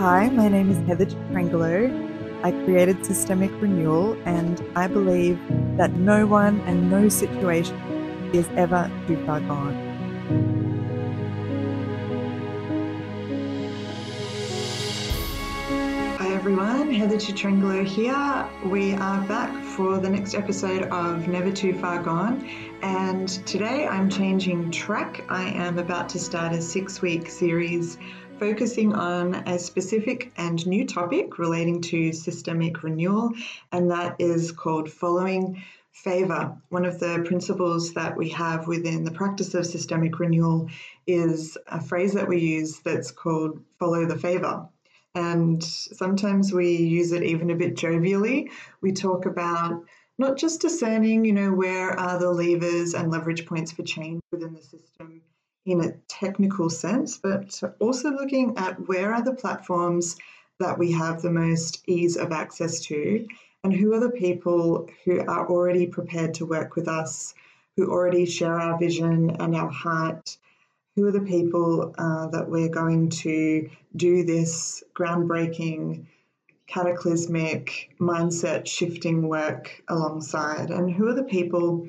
Hi, my name is Heather Trangelo. I created Systemic Renewal, and I believe that no one and no situation is ever too far gone. Hi everyone, Heather Chitrangelo here. We are back for the next episode of Never Too Far Gone, and today I'm changing track. I am about to start a six week series focusing on a specific and new topic relating to systemic renewal, and that is called following favor. One of the principles that we have within the practice of systemic renewal is a phrase that we use that's called follow the favor. And sometimes we use it even a bit jovially. We talk about not just discerning, you know, where are the levers and leverage points for change within the system in a technical sense, but also looking at where are the platforms that we have the most ease of access to and who are the people who are already prepared to work with us, who already share our vision and our heart. Who are the people uh, that we're going to do this groundbreaking, cataclysmic, mindset shifting work alongside? And who are the people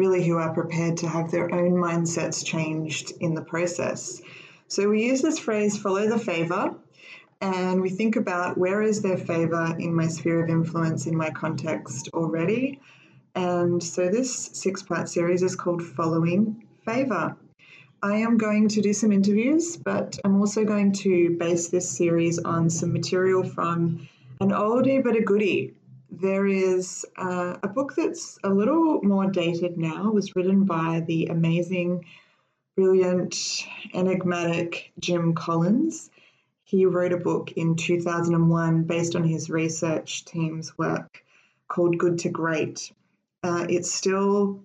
really who are prepared to have their own mindsets changed in the process. So we use this phrase follow the favor and we think about where is their favor in my sphere of influence in my context already. And so this six part series is called Following Favor. I am going to do some interviews, but I'm also going to base this series on some material from an oldie but a goodie there is uh, a book that's a little more dated now, it was written by the amazing, brilliant, enigmatic Jim Collins. He wrote a book in 2001 based on his research team's work called Good to Great. Uh, it's still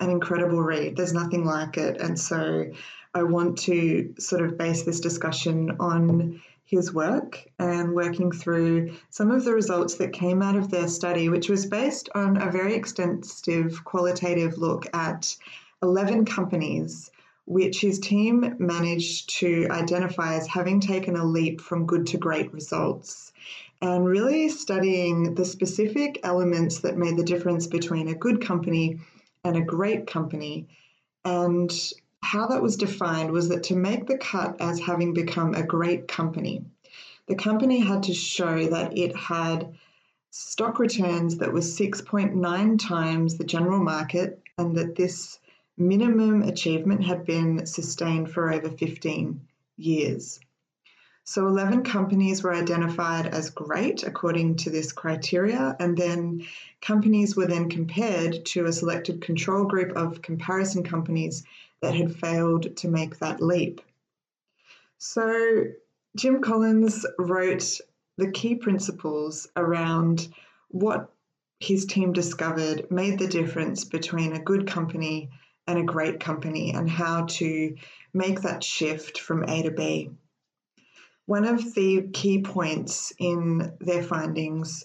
an incredible read. There's nothing like it. And so I want to sort of base this discussion on his work and working through some of the results that came out of their study, which was based on a very extensive qualitative look at 11 companies, which his team managed to identify as having taken a leap from good to great results. And really studying the specific elements that made the difference between a good company and a great company and how that was defined was that to make the cut as having become a great company, the company had to show that it had stock returns that was 6.9 times the general market and that this minimum achievement had been sustained for over 15 years. So 11 companies were identified as great according to this criteria, and then companies were then compared to a selected control group of comparison companies that had failed to make that leap. So Jim Collins wrote the key principles around what his team discovered made the difference between a good company and a great company and how to make that shift from A to B. One of the key points in their findings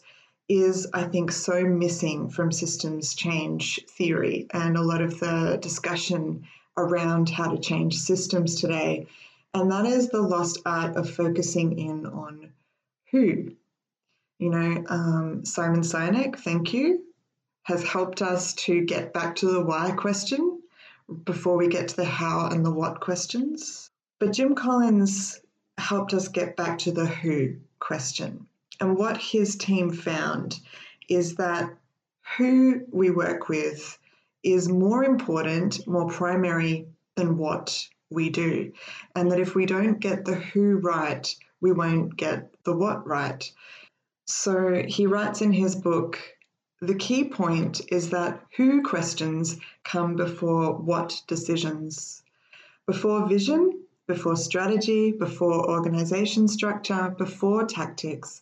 is, I think, so missing from systems change theory and a lot of the discussion around how to change systems today. And that is the lost art of focusing in on who. You know, um, Simon Sinek, thank you, has helped us to get back to the why question before we get to the how and the what questions. But Jim Collins helped us get back to the who question. And what his team found is that who we work with is more important, more primary than what we do. And that if we don't get the who right, we won't get the what right. So he writes in his book the key point is that who questions come before what decisions. Before vision, before strategy, before organization structure, before tactics.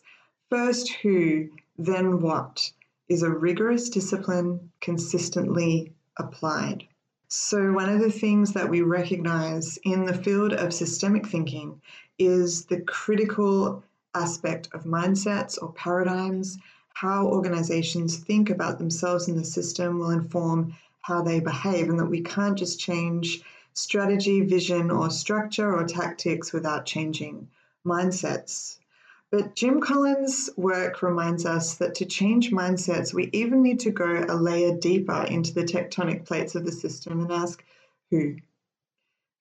First who, then what is a rigorous discipline consistently applied. So, one of the things that we recognize in the field of systemic thinking is the critical aspect of mindsets or paradigms. How organizations think about themselves in the system will inform how they behave, and that we can't just change strategy, vision, or structure or tactics without changing mindsets. But Jim Collins' work reminds us that to change mindsets, we even need to go a layer deeper into the tectonic plates of the system and ask who?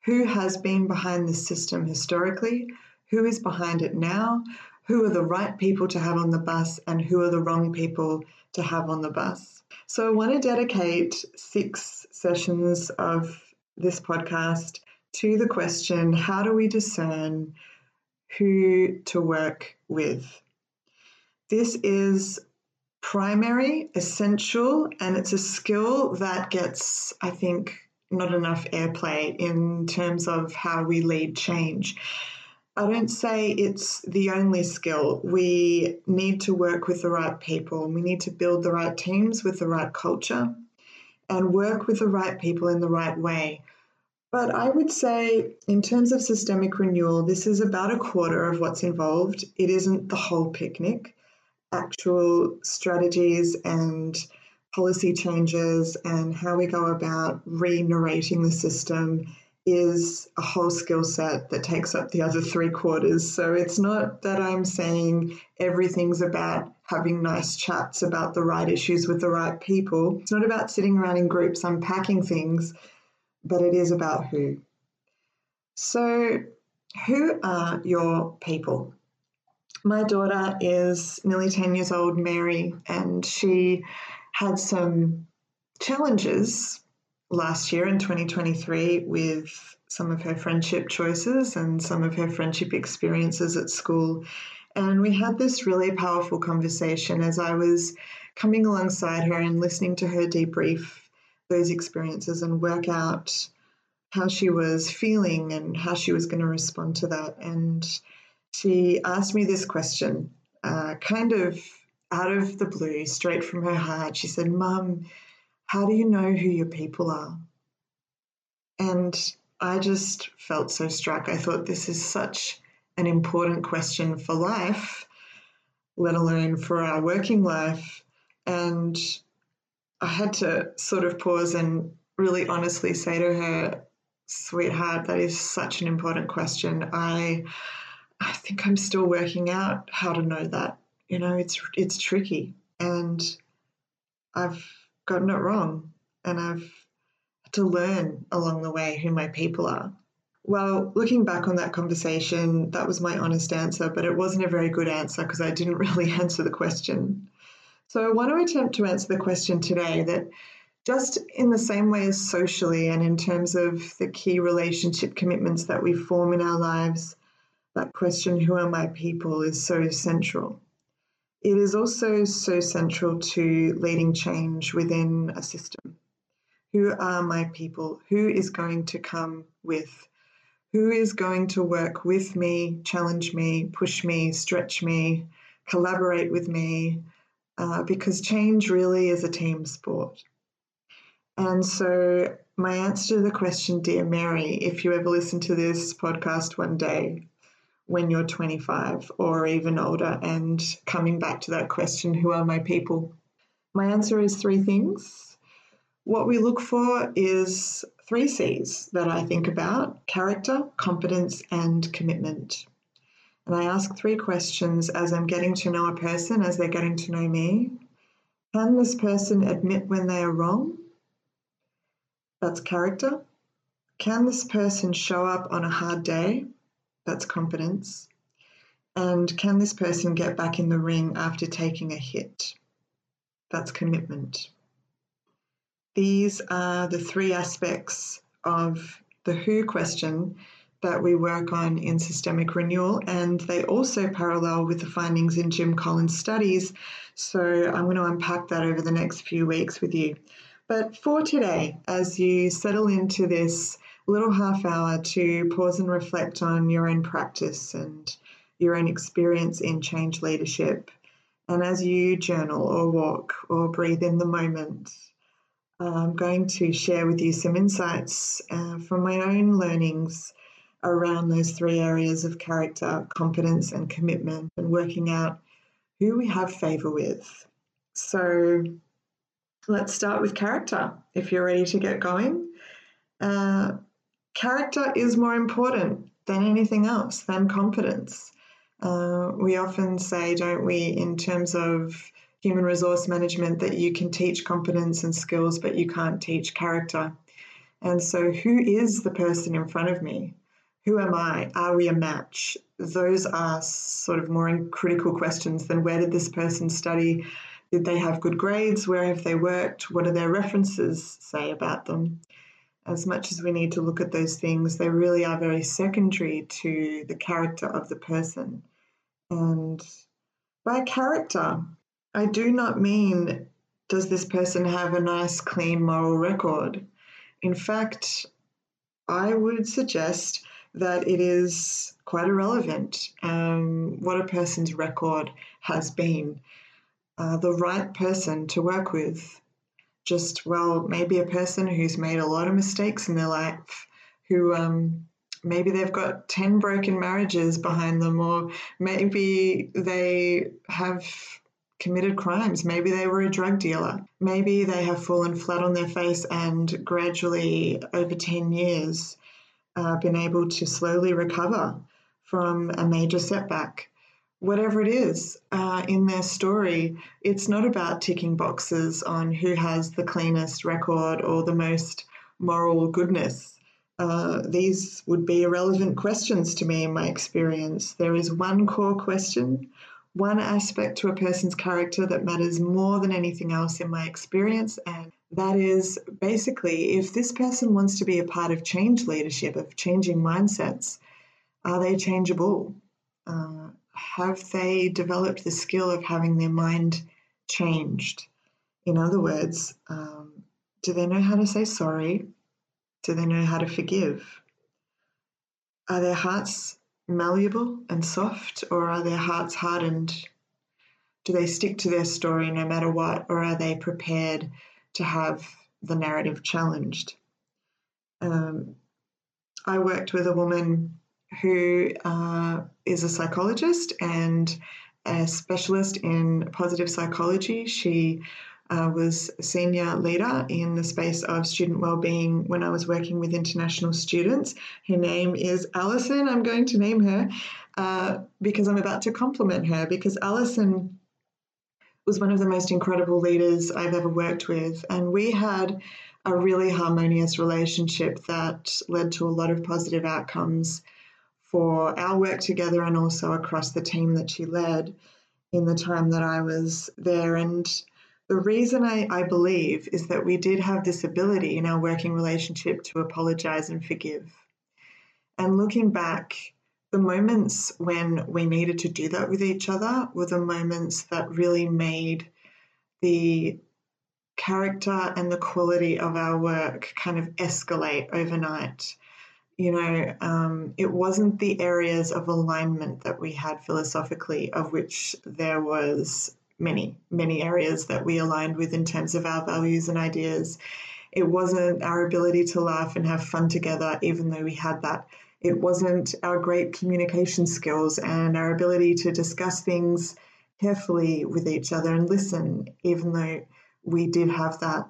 Who has been behind this system historically? Who is behind it now? Who are the right people to have on the bus and who are the wrong people to have on the bus? So I want to dedicate six sessions of this podcast to the question how do we discern who to work with? This is primary, essential, and it's a skill that gets, I think, not enough airplay in terms of how we lead change. I don't say it's the only skill. We need to work with the right people. We need to build the right teams with the right culture and work with the right people in the right way. But I would say, in terms of systemic renewal, this is about a quarter of what's involved. It isn't the whole picnic. Actual strategies and policy changes and how we go about re narrating the system is a whole skill set that takes up the other three quarters. So it's not that I'm saying everything's about having nice chats about the right issues with the right people. It's not about sitting around in groups unpacking things, but it is about who. So, who are your people? My daughter is nearly 10 years old, Mary, and she had some challenges last year in 2023 with some of her friendship choices and some of her friendship experiences at school. And we had this really powerful conversation as I was coming alongside her and listening to her debrief those experiences and work out how she was feeling and how she was going to respond to that. And she asked me this question, uh, kind of out of the blue, straight from her heart. She said, Mum, how do you know who your people are? And I just felt so struck. I thought this is such an important question for life, let alone for our working life. And I had to sort of pause and really honestly say to her, sweetheart, that is such an important question. I I think I'm still working out how to know that. You know, it's it's tricky and I've gotten it wrong and I've had to learn along the way who my people are. Well, looking back on that conversation, that was my honest answer, but it wasn't a very good answer because I didn't really answer the question. So I want to attempt to answer the question today that just in the same way as socially and in terms of the key relationship commitments that we form in our lives, that question, who are my people, is so central. It is also so central to leading change within a system. Who are my people? Who is going to come with? Who is going to work with me, challenge me, push me, stretch me, collaborate with me? Uh, because change really is a team sport. And so, my answer to the question, Dear Mary, if you ever listen to this podcast one day, when you're 25 or even older and coming back to that question who are my people? My answer is three things. What we look for is three C's that I think about character, competence, and commitment. And I ask three questions as I'm getting to know a person, as they're getting to know me. Can this person admit when they are wrong? That's character. Can this person show up on a hard day? That's competence. And can this person get back in the ring after taking a hit? That's commitment. These are the three aspects of the who question that we work on in systemic renewal, and they also parallel with the findings in Jim Collins' studies. So I'm going to unpack that over the next few weeks with you. But for today, as you settle into this little half hour to pause and reflect on your own practice and your own experience in change leadership. And as you journal or walk or breathe in the moment, I'm going to share with you some insights uh, from my own learnings around those three areas of character, competence, and commitment, and working out who we have favor with. So let's start with character if you're ready to get going. Uh, character is more important than anything else, than competence. Uh, we often say, don't we, in terms of human resource management, that you can teach competence and skills, but you can't teach character. And so, who is the person in front of me? Who am I? Are we a match? Those are sort of more critical questions than where did this person study? Did they have good grades? Where have they worked? What do their references say about them? As much as we need to look at those things, they really are very secondary to the character of the person. And by character, I do not mean does this person have a nice, clean moral record? In fact, I would suggest that it is quite irrelevant um, what a person's record has been. Uh, the right person to work with, just, well, maybe a person who's made a lot of mistakes in their life, who um, maybe they've got 10 broken marriages behind them, or maybe they have committed crimes. Maybe they were a drug dealer. Maybe they have fallen flat on their face and gradually, over 10 years, uh, been able to slowly recover from a major setback. Whatever it is uh, in their story, it's not about ticking boxes on who has the cleanest record or the most moral goodness. Uh, these would be irrelevant questions to me in my experience. There is one core question, one aspect to a person's character that matters more than anything else in my experience, and that is basically if this person wants to be a part of change leadership, of changing mindsets, are they changeable? Uh, have they developed the skill of having their mind changed? In other words, um, do they know how to say sorry? Do they know how to forgive? Are their hearts malleable and soft, or are their hearts hardened? Do they stick to their story no matter what, or are they prepared to have the narrative challenged. Um, I worked with a woman who uh, is a psychologist and a specialist in positive psychology. She uh, was senior leader in the space of student well-being when I was working with international students. Her name is Alison. I'm going to name her uh, because I'm about to compliment her because Alison was one of the most incredible leaders I've ever worked with. And we had a really harmonious relationship that led to a lot of positive outcomes for our work together and also across the team that she led in the time that I was there. And the reason I, I believe is that we did have this ability in our working relationship to apologize and forgive. And looking back, the moments when we needed to do that with each other were the moments that really made the character and the quality of our work kind of escalate overnight. You know, um, it wasn't the areas of alignment that we had philosophically, of which there was many, many areas that we aligned with in terms of our values and ideas. It wasn't our ability to laugh and have fun together, even though we had that it wasn't our great communication skills and our ability to discuss things carefully with each other and listen, even though we did have that.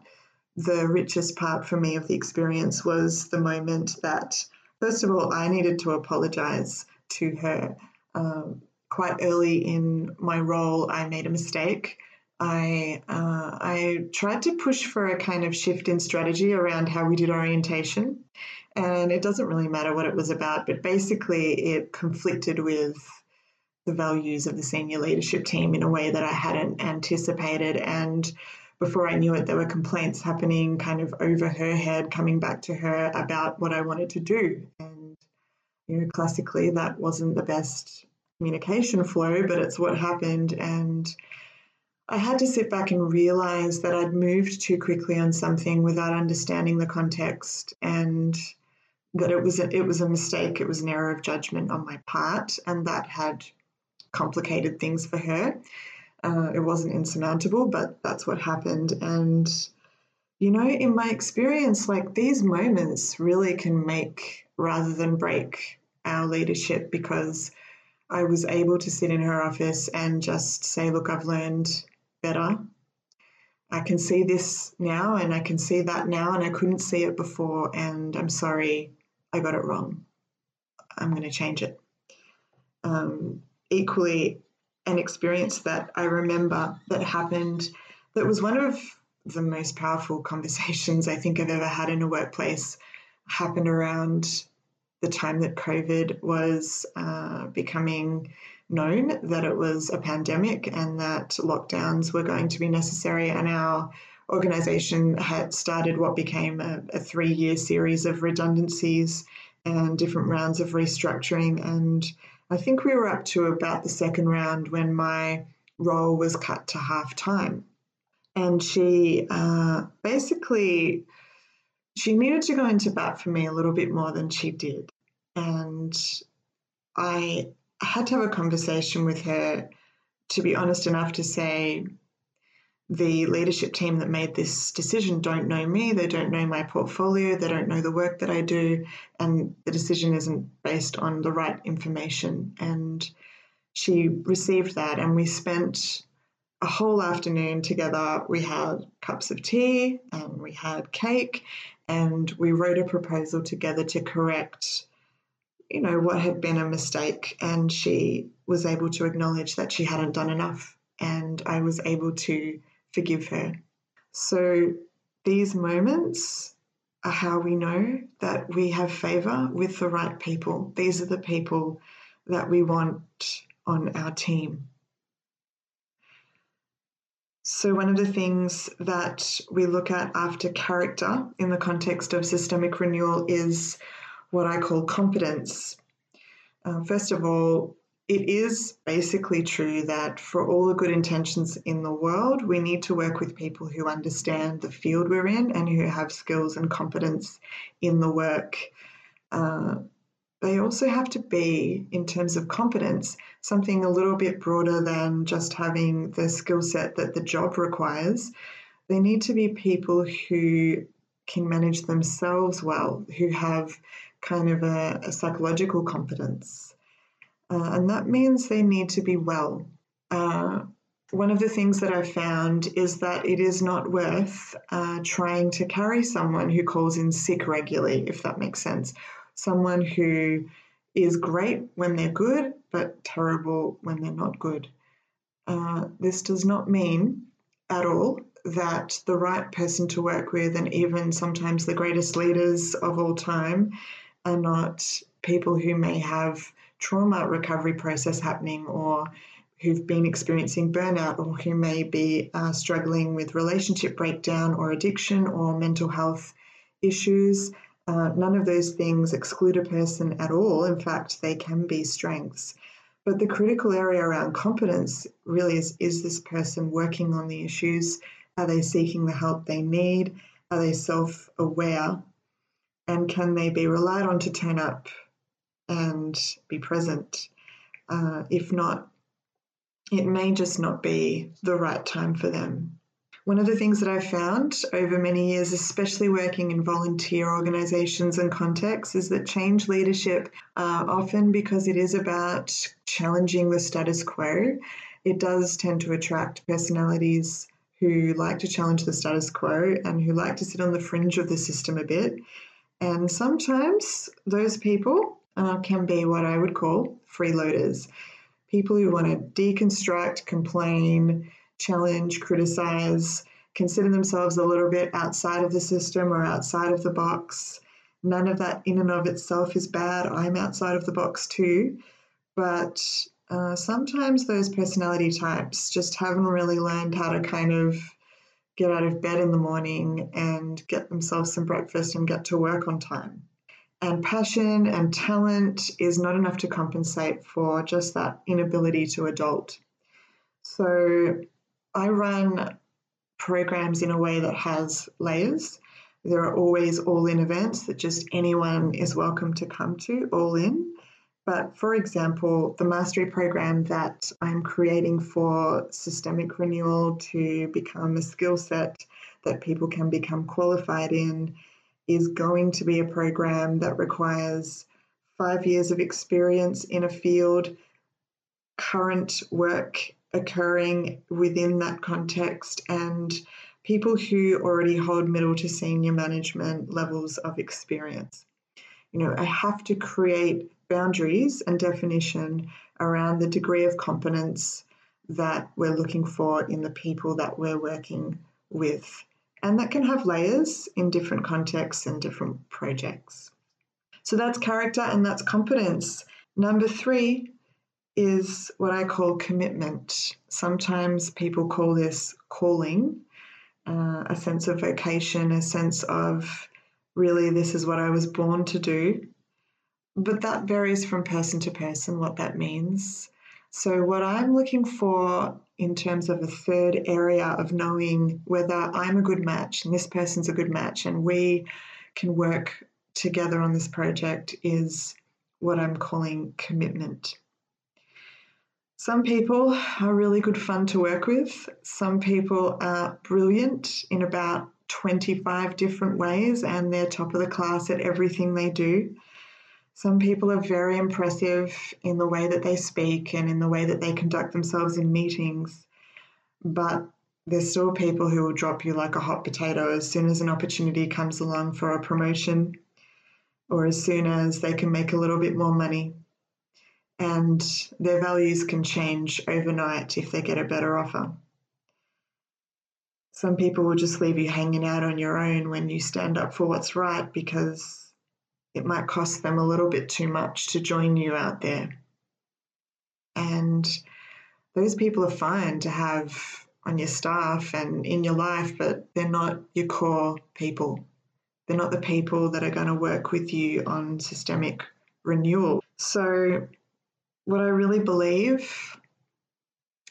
The richest part for me of the experience was the moment that, first of all, I needed to apologize to her. Um, quite early in my role, I made a mistake. I uh, I tried to push for a kind of shift in strategy around how we did orientation, and it doesn't really matter what it was about, but basically it conflicted with the values of the senior leadership team in a way that I hadn't anticipated. And before I knew it, there were complaints happening kind of over her head, coming back to her about what I wanted to do. And, you know, classically, that wasn't the best communication flow, but it's what happened. And I had to sit back and realize that I'd moved too quickly on something without understanding the context and that it was a, it was a mistake. It was an error of judgment on my part, and that had complicated things for her. Uh, it wasn't insurmountable, but that's what happened. And you know, in my experience, like these moments really can make rather than break our leadership because I was able to sit in her office and just say, Look, I've learned better. I can see this now and I can see that now, and I couldn't see it before. And I'm sorry I got it wrong. I'm going to change it. Um, equally, an experience that I remember that happened that was one of the most powerful conversations I think I've ever had in a workplace happened around the time that COVID was uh, becoming known that it was a pandemic and that lockdowns were going to be necessary. And our organization had started what became a, a three year series of redundancies and different rounds of restructuring. And I think we were up to about the second round when my role was cut to half time. And she uh, basically she needed to go into bat for me a little bit more than she did. And I had to have a conversation with her to be honest enough to say, the leadership team that made this decision don't know me, they don't know my portfolio, they don't know the work that I do, and the decision isn't based on the right information. And she received that, and we spent a whole afternoon together. We had cups of tea and we had cake, and we wrote a proposal together to correct you know what had been a mistake and she was able to acknowledge that she hadn't done enough and I was able to forgive her. So these moments are how we know that we have favor with the right people. These are the people that we want on our team. So, one of the things that we look at after character in the context of systemic renewal is what I call competence. Uh, first of all, it is basically true that for all the good intentions in the world, we need to work with people who understand the field we're in and who have skills and competence in the work. Uh, they also have to be, in terms of competence, something a little bit broader than just having the skill set that the job requires. They need to be people who can manage themselves well, who have kind of a, a psychological competence uh, and that means they need to be well. Uh, one of the things that I've found is that it is not worth uh, trying to carry someone who calls in sick regularly, if that makes sense. Someone who is great when they're good, but terrible when they're not good. Uh, this does not mean at all that the right person to work with, and even sometimes the greatest leaders of all time, are not people who may have trauma recovery process happening or who've been experiencing burnout or who may be uh, struggling with relationship breakdown or addiction or mental health issues. Uh, none of those things exclude a person at all. In fact, they can be strengths. But the critical area around competence really is is this person working on the issues? Are they seeking the help they need? Are they self aware? And can they be relied on to turn up and be present. Uh, if not, it may just not be the right time for them. One of the things that I've found over many years, especially working in volunteer organizations and contexts, is that change leadership, uh, often because it is about challenging the status quo, it does tend to attract personalities who like to challenge the status quo and who like to sit on the fringe of the system a bit. And sometimes those people uh, can be what I would call freeloaders people who want to deconstruct, complain, challenge, criticize, consider themselves a little bit outside of the system or outside of the box. None of that in and of itself is bad. I'm outside of the box too. But uh, sometimes those personality types just haven't really learned how to kind of get out of bed in the morning and get themselves some breakfast and get to work on time. And passion and talent is not enough to compensate for just that inability to adult. So I run programs in a way that has layers. There are always all in events that just anyone is welcome to come to, all in. But for example, the mastery program that I'm creating for systemic renewal to become a skill set that people can become qualified in is going to be a program that requires five years of experience in a field, current work occurring within that context, and people who already hold middle to senior management levels of experience. You know, I have to create boundaries and definition around the degree of competence that we're looking for in the people that we're working with. And that can have layers in different contexts and different projects. So that's character and that's competence. Number three is what I call commitment. Sometimes people call this calling, uh, a sense of vocation, a sense of really this is what I was born to do. But that varies from person to person what that means. So, what I'm looking for in terms of a third area of knowing whether I'm a good match and this person's a good match and we can work together on this project is what I'm calling commitment. Some people are really good fun to work with. Some people are brilliant in about 25 different ways and they're top of the class at everything they do. Some people are very impressive in the way that they speak and in the way that they conduct themselves in meetings, but there's still people who will drop you like a hot potato as soon as an opportunity comes along for a promotion or as soon as they can make a little bit more money and their values can change overnight if they get a better offer. Some people will just leave you hanging out on your own when you stand up for what's right because it might cost them a little bit too much to join you out there. And those people are fine to have on your staff and in your life, but they're not your core people. They're not the people that are going to work with you on systemic renewal. So what I really believe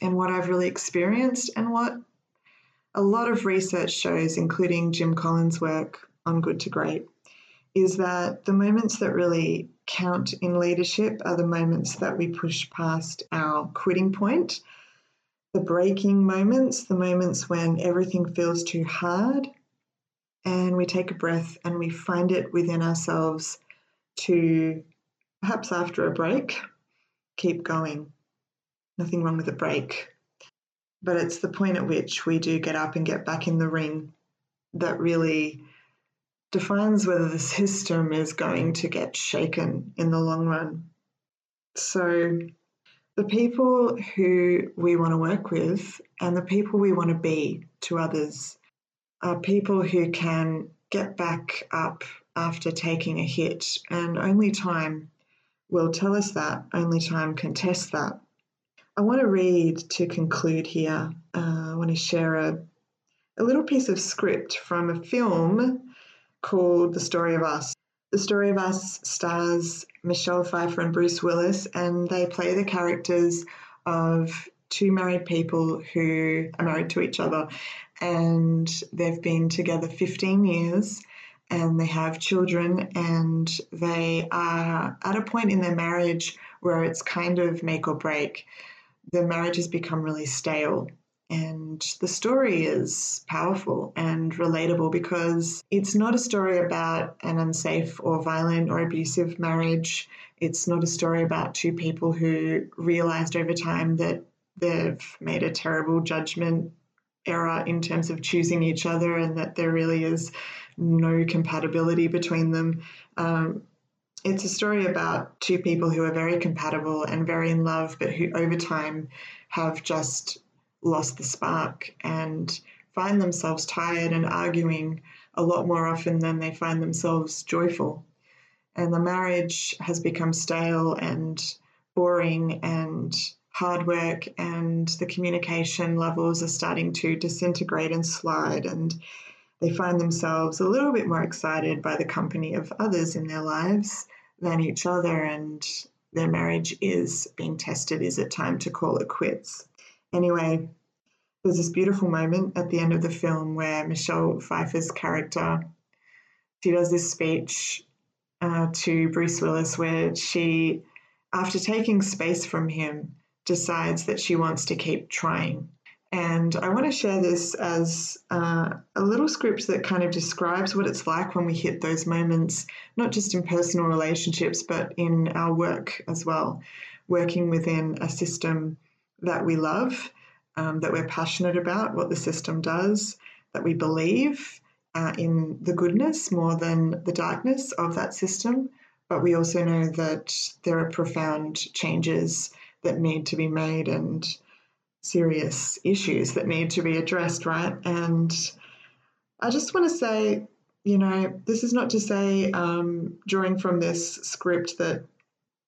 and what I've really experienced and what a lot of research shows, including Jim Collins' work on Good to Great, is that the moments that really count in leadership are the moments that we push past our quitting point, the breaking moments, the moments when everything feels too hard, and we take a breath and we find it within ourselves to perhaps after a break keep going. Nothing wrong with a break. But it's the point at which we do get up and get back in the ring that really defines whether the system is going to get shaken in the long run. So, the people who we want to work with and the people we want to be to others are people who can get back up after taking a hit, and only time will tell us that, only time can test that. I want to read to conclude here. Uh, I want to share a, a little piece of script from a film called The Story of Us. The Story of Us stars Michelle Pfeiffer and Bruce Willis, and they play the characters of two married people who are married to each other. And they've been together 15 years and they have children and they are at a point in their marriage where it's kind of make or break. The marriage has become really stale. And the story is powerful and relatable because it's not a story about an unsafe or violent or abusive marriage. It's not a story about two people who realized over time that they've made a terrible judgment error in terms of choosing each other and that there really is no compatibility between them. Um, it's a story about two people who are very compatible and very in love, but who over time have just lost the spark and find themselves tired and arguing a lot more often than they find themselves joyful. And the marriage has become stale and boring and hard work, and the communication levels are starting to disintegrate and slide. And they find themselves a little bit more excited by the company of others in their lives than each other, and their marriage is being tested. Is it time to call it quits? Anyway, there's this beautiful moment at the end of the film where Michelle Pfeiffer's character she does this speech uh, to Bruce Willis where she, after taking space from him, decides that she wants to keep trying. And I want to share this as uh, a little script that kind of describes what it's like when we hit those moments, not just in personal relationships, but in our work as well, working within a system that we love, um, that we're passionate about, what the system does, that we believe uh, in the goodness more than the darkness of that system, but we also know that there are profound changes that need to be made and serious issues that need to be addressed, right? And I just want to say, you know, this is not to say, um, drawing from this script, that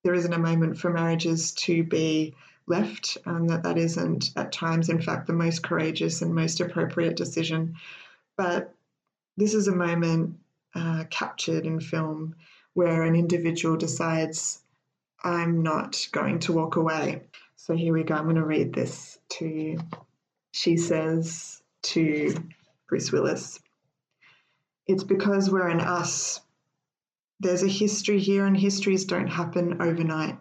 there isn't a moment for marriages to be left, and that that isn't at times, in fact, the most courageous and most appropriate decision. But this is a moment uh, captured in film where an individual decides, I'm not going to walk away. So here we go. I'm going to read this to you. She says to Bruce Willis, It's because we're an us. There's a history here, and histories don't happen overnight.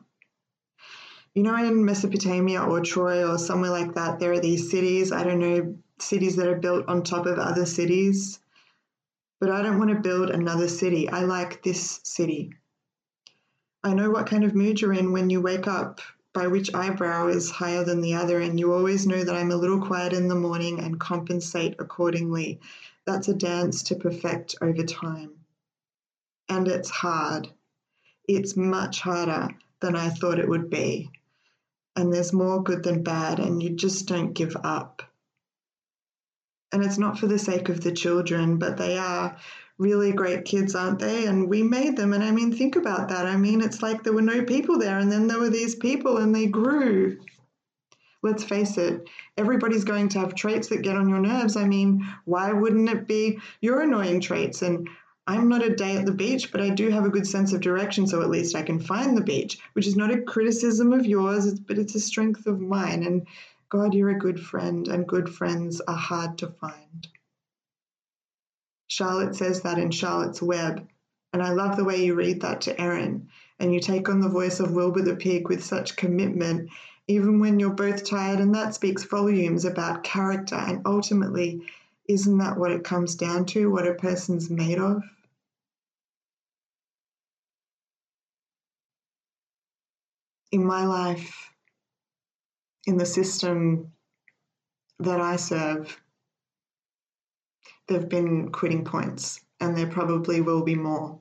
You know, in Mesopotamia or Troy or somewhere like that, there are these cities, I don't know, cities that are built on top of other cities. But I don't want to build another city. I like this city. I know what kind of mood you're in when you wake up, by which eyebrow is higher than the other, and you always know that I'm a little quiet in the morning and compensate accordingly. That's a dance to perfect over time. And it's hard. It's much harder than I thought it would be. And there's more good than bad, and you just don't give up and it's not for the sake of the children, but they are really great kids, aren't they? And we made them. And I mean, think about that. I mean, it's like there were no people there, and then there were these people, and they grew. Let's face it, everybody's going to have traits that get on your nerves. I mean, why wouldn't it be your annoying traits? And I'm not a day at the beach, but I do have a good sense of direction, so at least I can find the beach, which is not a criticism of yours, but it's a strength of mine. And God, you're a good friend, and good friends are hard to find. Charlotte says that in Charlotte's Web, and I love the way you read that to Erin, and you take on the voice of Wilbur the pig with such commitment, even when you're both tired, and that speaks volumes about character. And ultimately, isn't that what it comes down to, what a person's made of? In my life, in the system that I serve, there have been quitting points, and there probably will be more.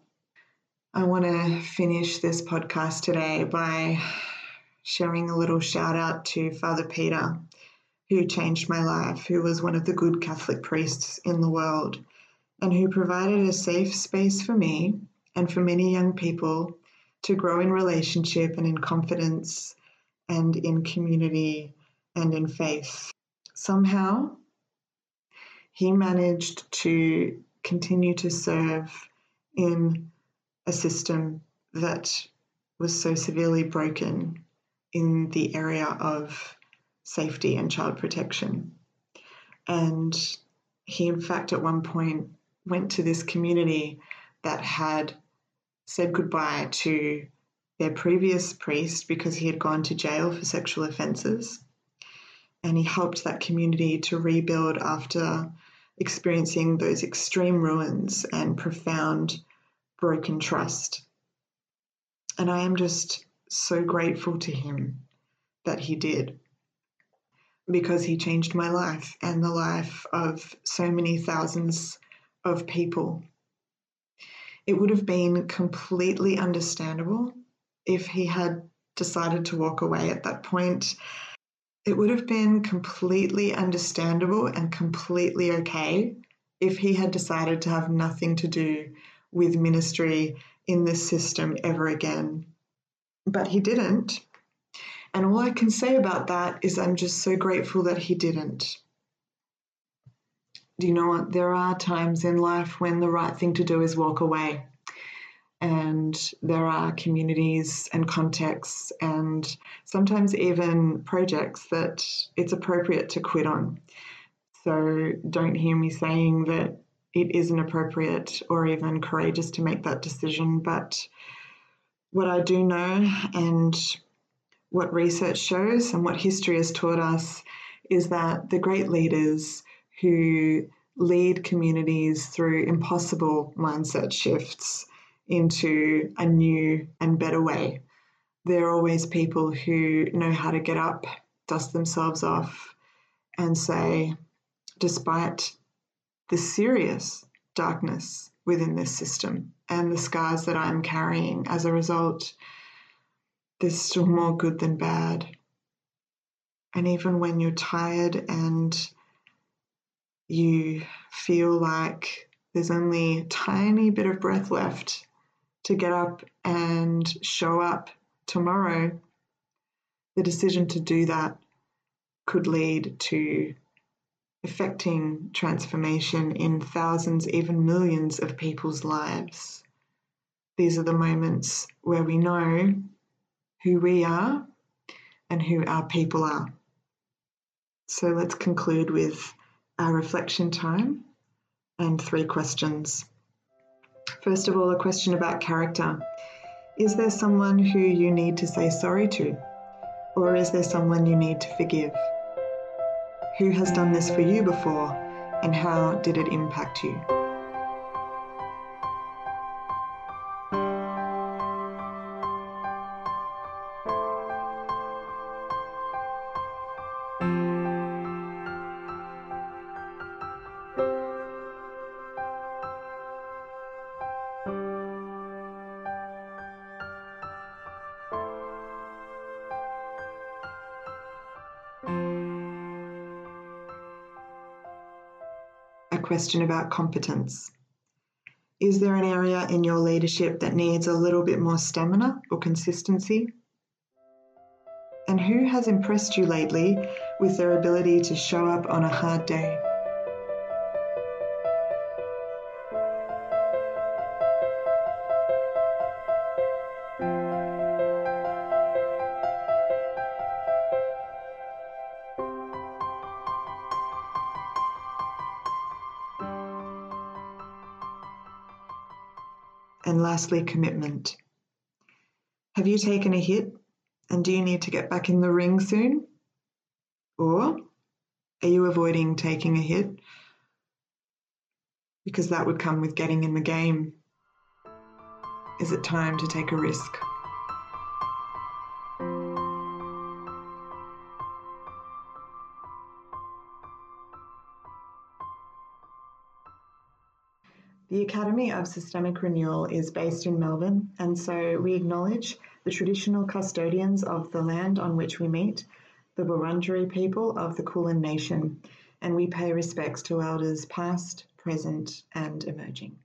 I want to finish this podcast today by sharing a little shout out to Father Peter, who changed my life, who was one of the good Catholic priests in the world, and who provided a safe space for me and for many young people to grow in relationship and in confidence and in community and in faith. Somehow, he managed to continue to serve in a system that was so severely broken in the area of safety and child protection. And he, in fact, at one point went to this community that had said goodbye to their previous priest because he had gone to jail for sexual offences. And he helped that community to rebuild after experiencing those extreme ruins and profound broken trust. And I am just so grateful to him that he did because he changed my life and the life of so many thousands of people. It would have been completely understandable if he had decided to walk away at that point, it would have been completely understandable and completely okay if he had decided to have nothing to do with ministry in this system ever again. But he didn't. And all I can say about that is I'm just so grateful that he didn't. Do you know what? There are times in life when the right thing to do is walk away and there are communities and contexts and sometimes even projects that it's appropriate to quit on. So don't hear me saying that it isn't appropriate or even courageous to make that decision. But what I do know and what research shows and what history has taught us is that the great leaders who lead communities through impossible mindset shifts into a new and better way. There are always people who know how to get up, dust themselves off, and say, despite the serious darkness within this system and the scars that I'm carrying as a result, there's still more good than bad. And even when you're tired and you feel like there's only a tiny bit of breath left to get up and show up tomorrow, the decision to do that could lead to affecting transformation in thousands, even millions of people's lives. These are the moments where we know who we are and who our people are. So let's conclude with our reflection time and three questions. First of all, a question about character. Is there someone who you need to say sorry to? Or is there someone you need to forgive? Who has done this for you before and how did it impact you? Question about competence. Is there an area in your leadership that needs a little bit more stamina or consistency? And who has impressed you lately with their ability to show up on a hard day? And lastly, commitment. Have you taken a hit and do you need to get back in the ring soon? Or are you avoiding taking a hit? Because that would come with getting in the game. Is it time to take a risk? The Academy of Systemic Renewal is based in Melbourne, and so we acknowledge the traditional custodians of the land on which we meet, the Wurundjeri people of the Kulin Nation, and we pay respects to elders past, present, and emerging.